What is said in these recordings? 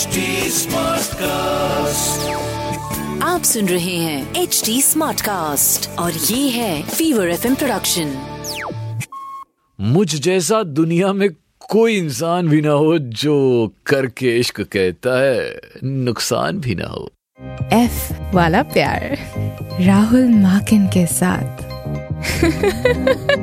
HD Smartcast. आप सुन रहे हैं एच डी स्मार्ट कास्ट और ये है फीवर एफ़ प्रोडक्शन मुझ जैसा दुनिया में कोई इंसान भी ना हो जो करके इश्क कहता है नुकसान भी ना हो। एफ़ वाला प्यार राहुल माकिन के साथ।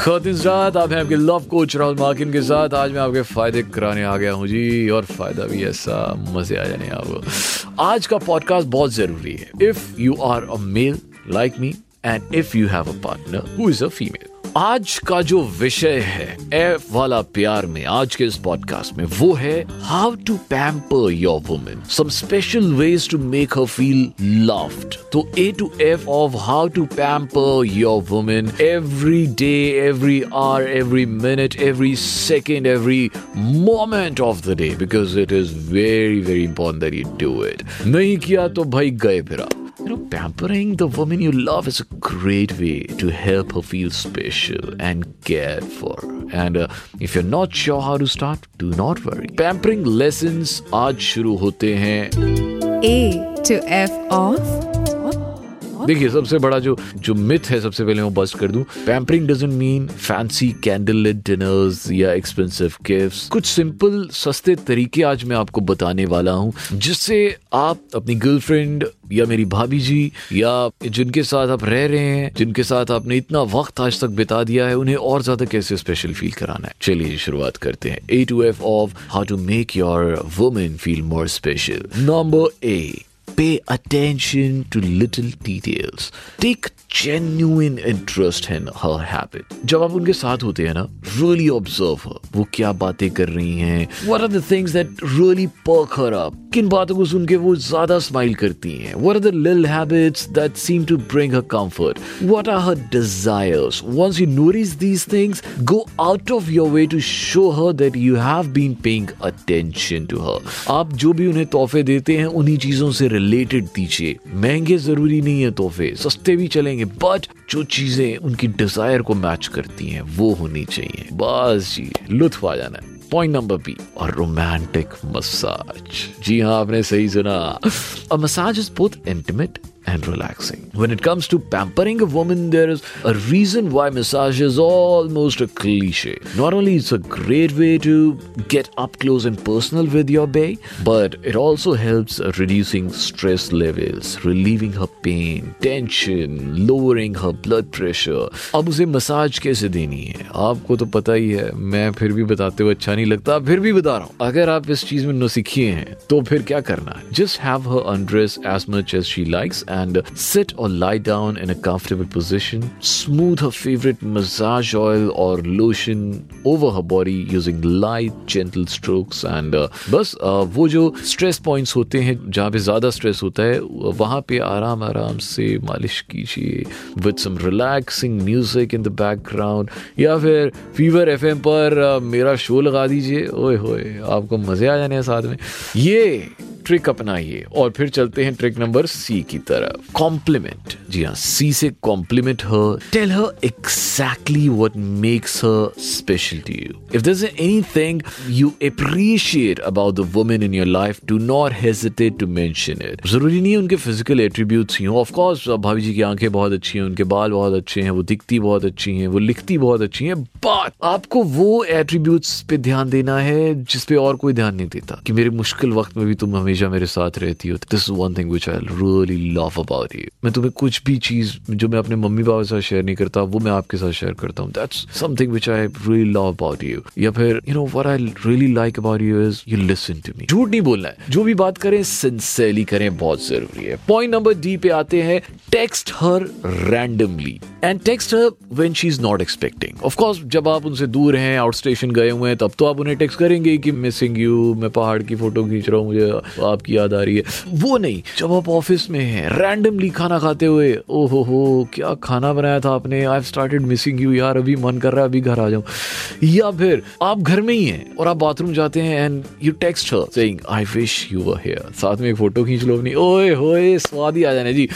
खातिजात आप हैं आपके लव कोच राहुल मार्किन के साथ। आज मैं आपके फ़ायदे कराने आ गया हूँ जी, और फ़ायदा भी ऐसा मज़े आ जाने आपको। आज का पॉडकास्ट बहुत ज़रूरी है। If you are a male like me and if you have a partner who is a female आज का जो विषय है एफ़ वाला प्यार में, आज के इस पॉडकास्ट में, वो है how to pamper your women some special ways to make her feel loved तो A to F of how to pamper your women every day every hour every minute every second every moment of the day because it is very very important that you do it नहीं किया तो भाई गए फिर आप। You know, pampering the woman you love is a great way to help her feel special and cared for. And uh, if you're not sure how to start, do not worry. Pampering lessons आज शुरू होते हैं A to F of देखिए, सबसे बड़ा जो जो myth है, सबसे पहले मैं बस्ट कर दूँ pampering doesn't mean fancy candle lit dinners या एक्सपेंसिव गिफ्ट्स कुछ सिंपल सस्ते तरीके आज मैं आपको बताने वाला हूँ, जिससे आप अपनी गर्लफ्रेंड या मेरी भाभी जी या जिनके साथ आप रह रहे हैं, जिनके साथ आपने इतना वक्त आज तक बिता दिया है, उन्हें और ज़्यादा कैसे स्पेशल फील कराना है? चलिए, शुरुआत करते हैं। A to F of how to make your women feel more special number A pay attention to little details. Take genuine interest in her habit. जब आप उनके साथ होते हैं ना really observe her. वो क्या बातें कर रही हैं What are the things that really perk her up? बातों को सुन के वो ज़्यादा स्माइल करती हैं What are the little habits that seem to bring her comfort? What are her desires? Once you notice these things, go out of your way to show her that you have been paying attention to her. आप जो भी उन्हें तोहफे देते हैं उन्हीं चीज़ों से रिलेटेड दीजिए। महँगे ज़रूरी नहीं है तोहफे, सस्ते भी चलेंगे बट जो चीज़ें उनकी डिज़ायर को मैच करती हैं, वो होनी चाहिए। बस जी, लुत्फ आ जाना। पॉइंट नंबर बी और रोमांटिक मसाज जी हाँ आपने सही सुना। Massage is both intimate and relaxing. When it comes to pampering a woman, there is a reason why massage is almost a cliche. Not only it's a great way to get up close and personal with your bae, but it also helps reducing stress levels, relieving her pain, tension, lowering her blood pressure. अब उसे massage कैसे देनी है आपको तो पता ही है मैं फिर भी बताते हुए अच्छा नहीं लगता फिर भी बता रहा हूँ अगर आप इस चीज में नौसिखिए हैं तो फिर क्या करना है just have her undress as much as she likes and sit or lie down in a comfortable position. Smooth her favorite massage oil or lotion over her body using light, gentle strokes. And uh, बस uh, वो जो stress points होते हैं जहाँ पे ज़्यादा stress होता है वहाँ पे आराम आराम से मालिश कीजिए with some relaxing music in the background या फिर फीवर एफ़ पर uh, मेरा शो लगा दीजिए ओए होए आपको मज़े आ जाने हैं साथ में ये ट्रिक अपनाइए और फिर चलते हैं ट्रिक नंबर सी की तरफ़। कॉम्प्लीमेंट जी हाँ सी से compliment her tell her exactly what makes her special to you if there is anything you appreciate about the women in your life do not hesitate to mention it ज़रूरी नहीं है उनके physical attributes हो of course भाभी जी की आँखें बहुत अच्छी हैं, उनके बाल बहुत अच्छे हैं, वो दिखती बहुत अच्छी हैं, वो लिखती बहुत अच्छी हैं बट आपको वो एट्रीब्यूट्स पे ध्यान देना है जिस पे और कोई ध्यान नहीं देता कि मेरे मुश्किल वक्त में भी तुम हमेशा मेरे साथ रहती हो। This one thing which I really love about you मैं तुम्हें कुछ भी चीज़ जो मैं अपने मम्मी पापा के साथ शेयर नहीं करता, वो मैं आपके साथ शेयर करता हूँ। That's something which I really love about you या फिर you know what I really like about you is you listen to me झूठ नहीं बोलना है। जो भी बात करें सिंसियरली करें, बहुत ज़रूरी है। पॉइंट नंबर डी पे आते हैं text her randomly and text her when she is not expecting of course जब आप उनसे दूर हैं आउट स्टेशन गए हुए हैं, तब तो आप उन्हें टेक्स्ट करेंगे कि मिसिंग यू मैं पहाड़ की फ़ोटो खींच रहा हूँ, मुझे आपकी याद आ रही है। वो नहीं, जब आप ऑफ़िस में हैं रैंडमली खाना खाते हुए ओ हो हो क्या खाना बनाया था आपने? आई स्टार्टेड मिसिंग यू यार, अभी मन कर रहा है, अभी घर आ जाऊँ। या फिर, आप घर में ही हैं और आप बाथरूम जाते हैं and you text her saying I wish you were here साथ में एक फ़ोटो खींच लो अपनी। ओए होए, स्वाद ही आ जाने, जी।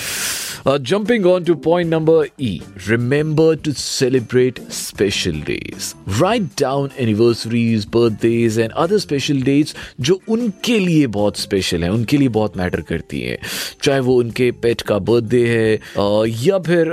Jumping on to point number E. Remember to celebrate special days. Write down anniversaries, birthdays and other special dates जो उनके लिए बहुत स्पेशल है उनके लिए बहुत मैटर करती है। चाहे वो उनके पेट का बर्थडे है या फिर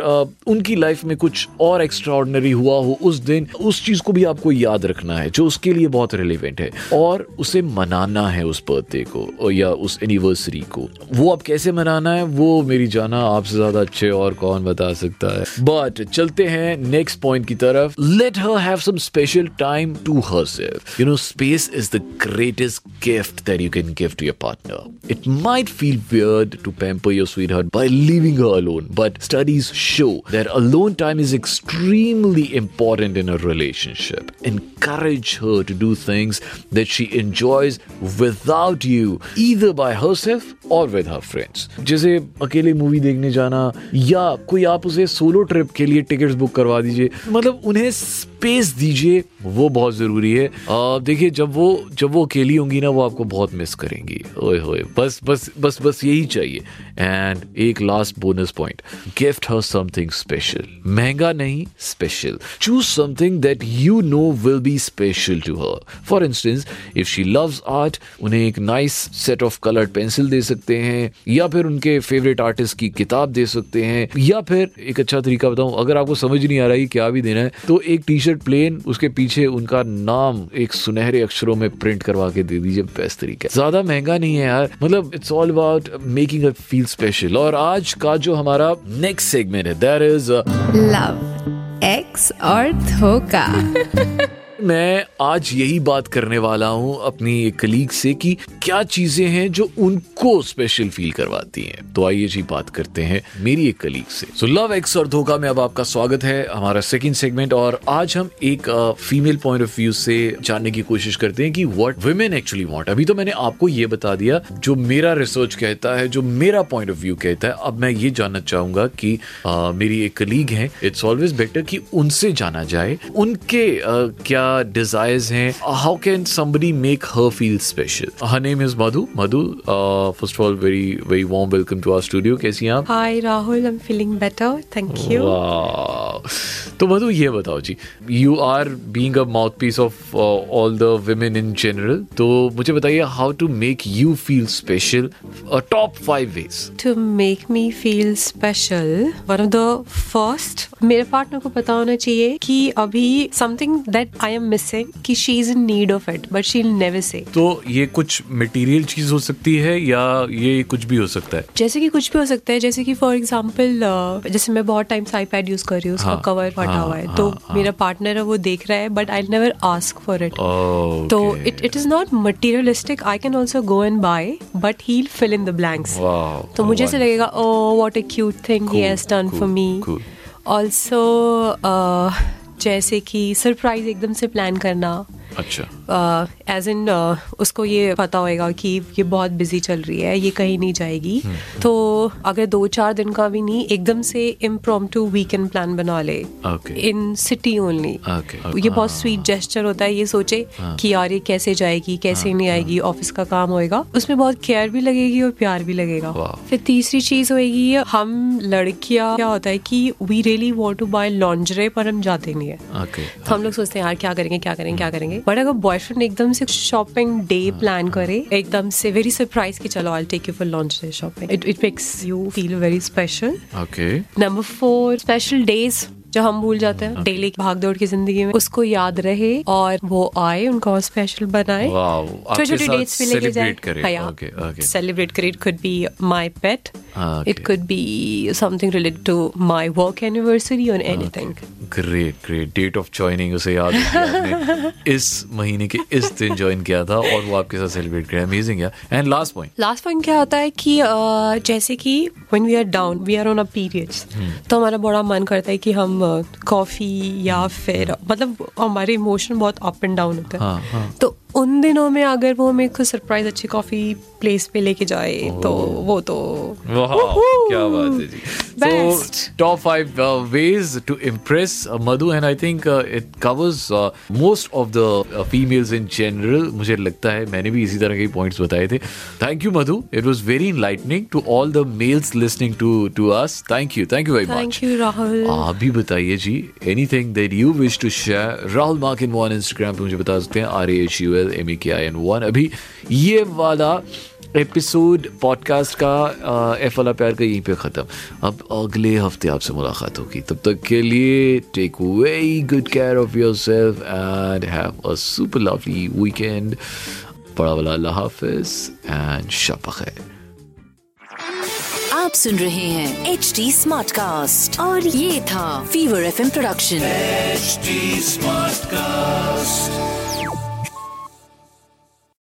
उनकी लाइफ में कुछ और एक्स्ट्रा हुआ हो उस दिन उस चीज़ को भी आपको याद रखना है जो उसके लिए बहुत रिलेवेंट है। और उसे मनाना है उस बर्थडे को या उस एनिवर्सरी को। वो आप कैसे मनाना है वो मेरी जाना आपसे ज़्यादा अच्छे और कौन बता सकता है। बट चलते हैं नेक्स्ट पॉइंट की तरफ़। Let Her have some special time to herself you know space is the greatest gift that you can give to your partner it might feel weird to pamper your sweetheart by leaving her alone, but studies show that alone time is extremely important in a relationship. Encourage her to do things that she enjoys without you, either by herself और with her friends जैसे अकेले movie देखने जाना या कोई आप उसे solo trip के लिए टिकट्स बुक करवा दीजिए मतलब उन्हें स्पेस दीजिए, वो बहुत ज़रूरी है। देखिए, जब वो जब वो अकेली होंगी ना, वो आपको बहुत मिस करेंगी। ओए होए, बस बस बस बस यही चाहिए। एंड एक last bonus point gift her something special महँगा नहीं special choose something that you know will be special to her for instance if she loves art उन्हें एक nice set of coloured pencil दे सकते हैं, या फिर उनके फेवरेट आर्टिस्ट की किताब दे सकते हैं, या फिर, एक अच्छा तरीका बताऊँ, अगर आपको समझ नहीं आ रहा है क्या भी देना है तो एक टी शर्ट प्लेन उसके पीछे उनका नाम एक सुनहरे अक्षरों में प्रिंट करवा के दे दीजिए बेस्ट तरीके ज़्यादा महँगा नहीं है यार। मतलब it's all about making a feel special और आज का जो हमारा नेक्स्ट सेगमेंट है दैट इज़ लव एक्स और धोखा। मैं आज यही बात करने वाला हूँ अपनी एक कलीग से कि क्या चीज़ें हैं जो उनको स्पेशल फील करवाती हैं। तो आइए जी बात करते हैं मेरी एक कलीग से। सो लव एक्स और धोखा में अब आपका स्वागत है हमारा सेकंड सेगमेंट और आज हम एक फीमेल पॉइंट ऑफ़ व्यू से जानने की कोशिश करते हैं कि व्हाट वुमेन एक्चुअली वांट अभी तो मैंने आपको ये बता दिया जो मेरा रिसर्च कहता है जो मेरा पॉइंट ऑफ़ व्यू कहता है अब मैं ये जानना चाहूँगा कि आ, मेरी एक कलीग है इट्स ऑलवेज बेटर कि उनसे जाना जाए उनके आ, क्या क्या डिजायर्स हैं how can somebody make her feel special her name is Madhu Madhu first of all very very warm welcome to our studio कैसी हैं आप? Hi Rahul I am feeling better thank you तो मधु ये बताओ ji. You are being a mouthpiece of all the women in general तो मुझे बताइए how to make you feel special top five ways to make me feel special one of the first मेरे partner को पता होना चाहिए कि अभी something that I am missing, कि she is in need of it, but she'll never say. तो ये कुछ मटेरियल चीज़ हो सकती है या ये कुछ भी हो सकता है जैसे कि कुछ भी हो सकता है जैसे कि फॉर एग्ज़ाम्पल जैसे मैं बहुत टाइम से आईपैड यूज़ कर रही हूँ उसका हाँ, कवर फटा हाँ, हुआ है हाँ, तो हाँ। मेरा पार्टनर है वो देख रहा है but I never ask for it तो it it is not materialistic I can also go and buy but he fill in the blanks तो मुझे ऐसे. लगेगा ओ what a cute thing he has done for me. Also जैसे कि surprise एकदम से plan करना। अच्छा। एज इन उसको ये पता होएगा कि ये बहुत बिज़ी चल रही है ये कहीं नहीं जाएगी। तो अगर दो चार दिन का भी नहीं एकदम से इम्प्रोम टू वीकेंड प्लान बना ले। In city only. ये बहुत स्वीट जेस्टर होता है ये सोचे कि यार ये कैसे जाएगी कैसे नहीं आएगी ऑफ़िस का काम होएगा। उसमें बहुत केयर भी लगेगी और प्यार भी लगेगा। फिर तीसरी चीज़ होएगी हम लड़कियाँ क्या होता है कि we really want to buy lingerie पर हम जाते नहीं है। तो हम लोग सोचते हैं यार क्या करेंगे क्या करेंगे क्या करेंगे? बट अगर बॉयफ्रेंड एकदम से शॉपिंग डे प्लान करे एकदम से वेरी सरप्राइज़ की चलो I take you for lunch day shopping it it makes you feel very special okay number four special days जो हम भूल जाते हैं डेली भाग दौड़ की ज़िंदगी में उसको याद रहे और वो आए उनको और स्पेशल बनाए। छोटी छोटी डेट्स भी लेके जाए. सेलिब्रेट करे। It could be my pet it could be something related to my work anniversary और anything great great date of joining उसे याद है इस महीने के इस दिन ज्वाइन किया था और वो आपके साथ सेलिब्रेट किया अमेजिंग है and last point last point क्या होता है कि जैसे कि when we are down we are on a periods तो हमारा बड़ा मन करता है कि हम कॉफ़ी या फिर मतलब हमारे इमोशन बहुत अप एंड डाउन होते हैं। हाँ, हाँ। तो उन दिनों में अगर वो मेरे को सरप्राइज़ अच्छी कॉफ़ी प्लेस पे लेके जाए तो वो तो क्या बात है जी। Best. So, top five uh, ways to impress uh, Madhu, and I think uh, it covers uh, most of the uh, females in general. मुझे लगता है मैंने भी इसी तरह के पॉइंट्स बताए थे। Thank you Madhu it was very enlightening to all the males listening to to us thank you thank you very much thank you Rahul आप भी बताइए ji anything that you wish to share Rahul mark in one Instagram पे मुझे बता सकते हैं R H U L M A K I N one अभी ये वाला एपिसोड पॉडकास्ट का एफ़ वाला प्यार का यहीं पे ख़त्म अब अगले हफ़्ते आपसे मुलाकात होगी तब तक के लिए take very good care of your self and have a super lovely weekend बड़ा वाला अल्लाह हाफिज एंड शब खैर आप सुन रहे हैं एच डी स्मार्ट कास्ट और ये था fever FM production HD Smartcast.